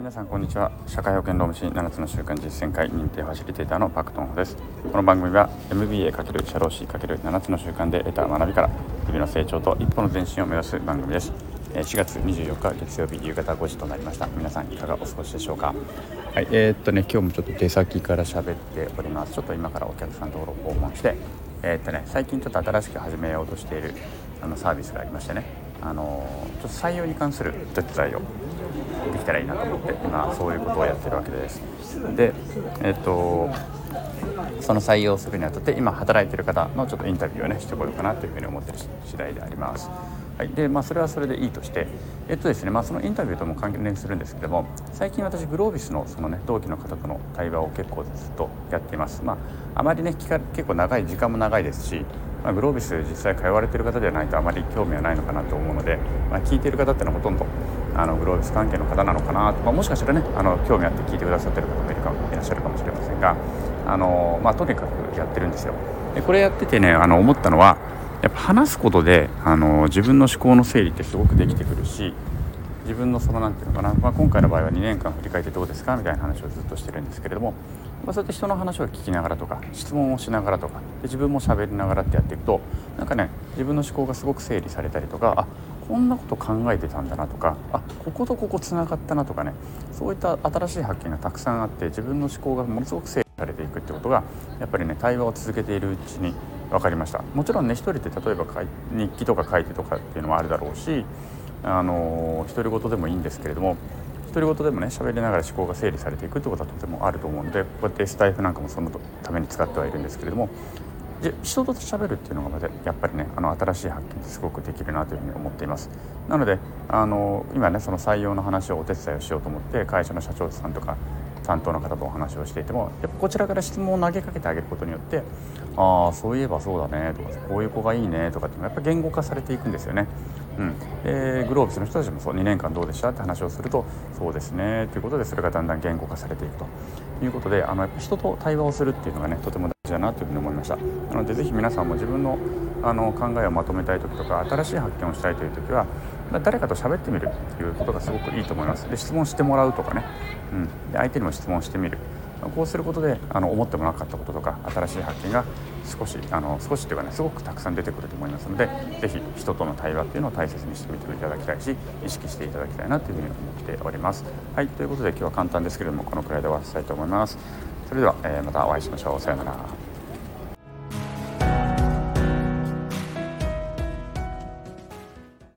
皆さんこんにちは。社会保険労務士7つの習慣実践会認定ファシリテーターのパクトンホです。この番組は MBA× 社労士 ×7 つの習慣で得た学びから日々の成長と一歩の前進を目指す番組です。4月24日月曜日夕方5時となりました。皆さんいかがお過ごしでしょうか？はいえー、っとね今日もちょっと出先から喋っております。ちょっと今からお客さんと訪問してえー、っとね最近ちょっと新しく始めようとしているあのサービスがありましてね。あのちょっと採用に関する手伝いをできたらいいなと思って今そういうことをやってるわけですでえっ、とその採用するにあたって今働いてる方のちょっとインタビューをねしてこようかなというふうに思ってる次第であります。はい、でまあそれはそれでいいとしてえっとですねまあそのインタビューとも関連するんですけども最近私グロービスのそのね同期の方との対話を結構ずっとやっています。まああまりね結構長い時間も長いですしまあ、グロービス実際通われてる方ではないとあまり興味はないのかなと思うので、まあ、聞いてる方っていうのはほとんどあのグロービス関係の方なのかなと、まあ、もしかしたらねあの興味あって聞いてくださってる方もいるかいらっしゃるかもしれませんがあの、まあ、とにかくやってるんですよ。でこれやっててねあの思ったのはやっぱ話すことであの自分の思考の整理ってすごくできてくるし自分のその何て言うのかな、まあ、今回の場合は2年間振り返ってどうですかみたいな話をずっとしてるんですけれども、まあ、そうやって人の話を聞きながらとか質問をしながらとかで自分も喋りながらってやっていくとなんかね自分の思考がすごく整理されたりとかあこんなこと考えてたんだなとかあこことここつながったなとかねそういった新しい発見がたくさんあって自分の思考がものすごく整理されていくってことがやっぱりね対話を続けているうちに分かりました。もちろんね一人で例えば日記とか書いてとかっていうのもあるだろうしあの独り言でもいいんですけれども独り言でもね喋りながら思考が整理されていくってことはとてもあると思うのでこうやってスタイフなんかもそのために使ってはいるんですけれどもで人と喋るっていうのがまたやっぱりね新しい発見ってすごくできるなというふうに思っています。なのであの今ねその採用の話をお手伝いをしようと思って会社の社長さんとか担当の方とお話をしていてもやっぱこちらから質問を投げかけてあげることによってああそういえばそうだねとかこういう子がいいねとかっていうのがやっぱ言語化されていくんですよね。うん、でグローブスの人たちもそう2年間どうでした？って話をするとそうですねということでそれがだんだん言語化されていくということであのやっぱ人と対話をするっていうのがねとても大事。だなというふうに思いましたなのでぜひ皆さんも自分のあの考えをまとめたい時とか新しい発見をしたいという時は誰かと喋ってみるっていうことがすごくいいと思いますで質問してもらうとかね、うん、で相手にも質問してみるこうすることであの思ってもなかったこととか新しい発見が少しあの少しっていうかねすごくたくさん出てくると思いますので是非人との対話っていうのを大切にしてみていただきたいし意識していただきたいなというふうに思っております。はいということで今日は簡単ですけれどもこのくらいで終わらせたいと思います。それでは、えー、またお会いしましょう。さようなら。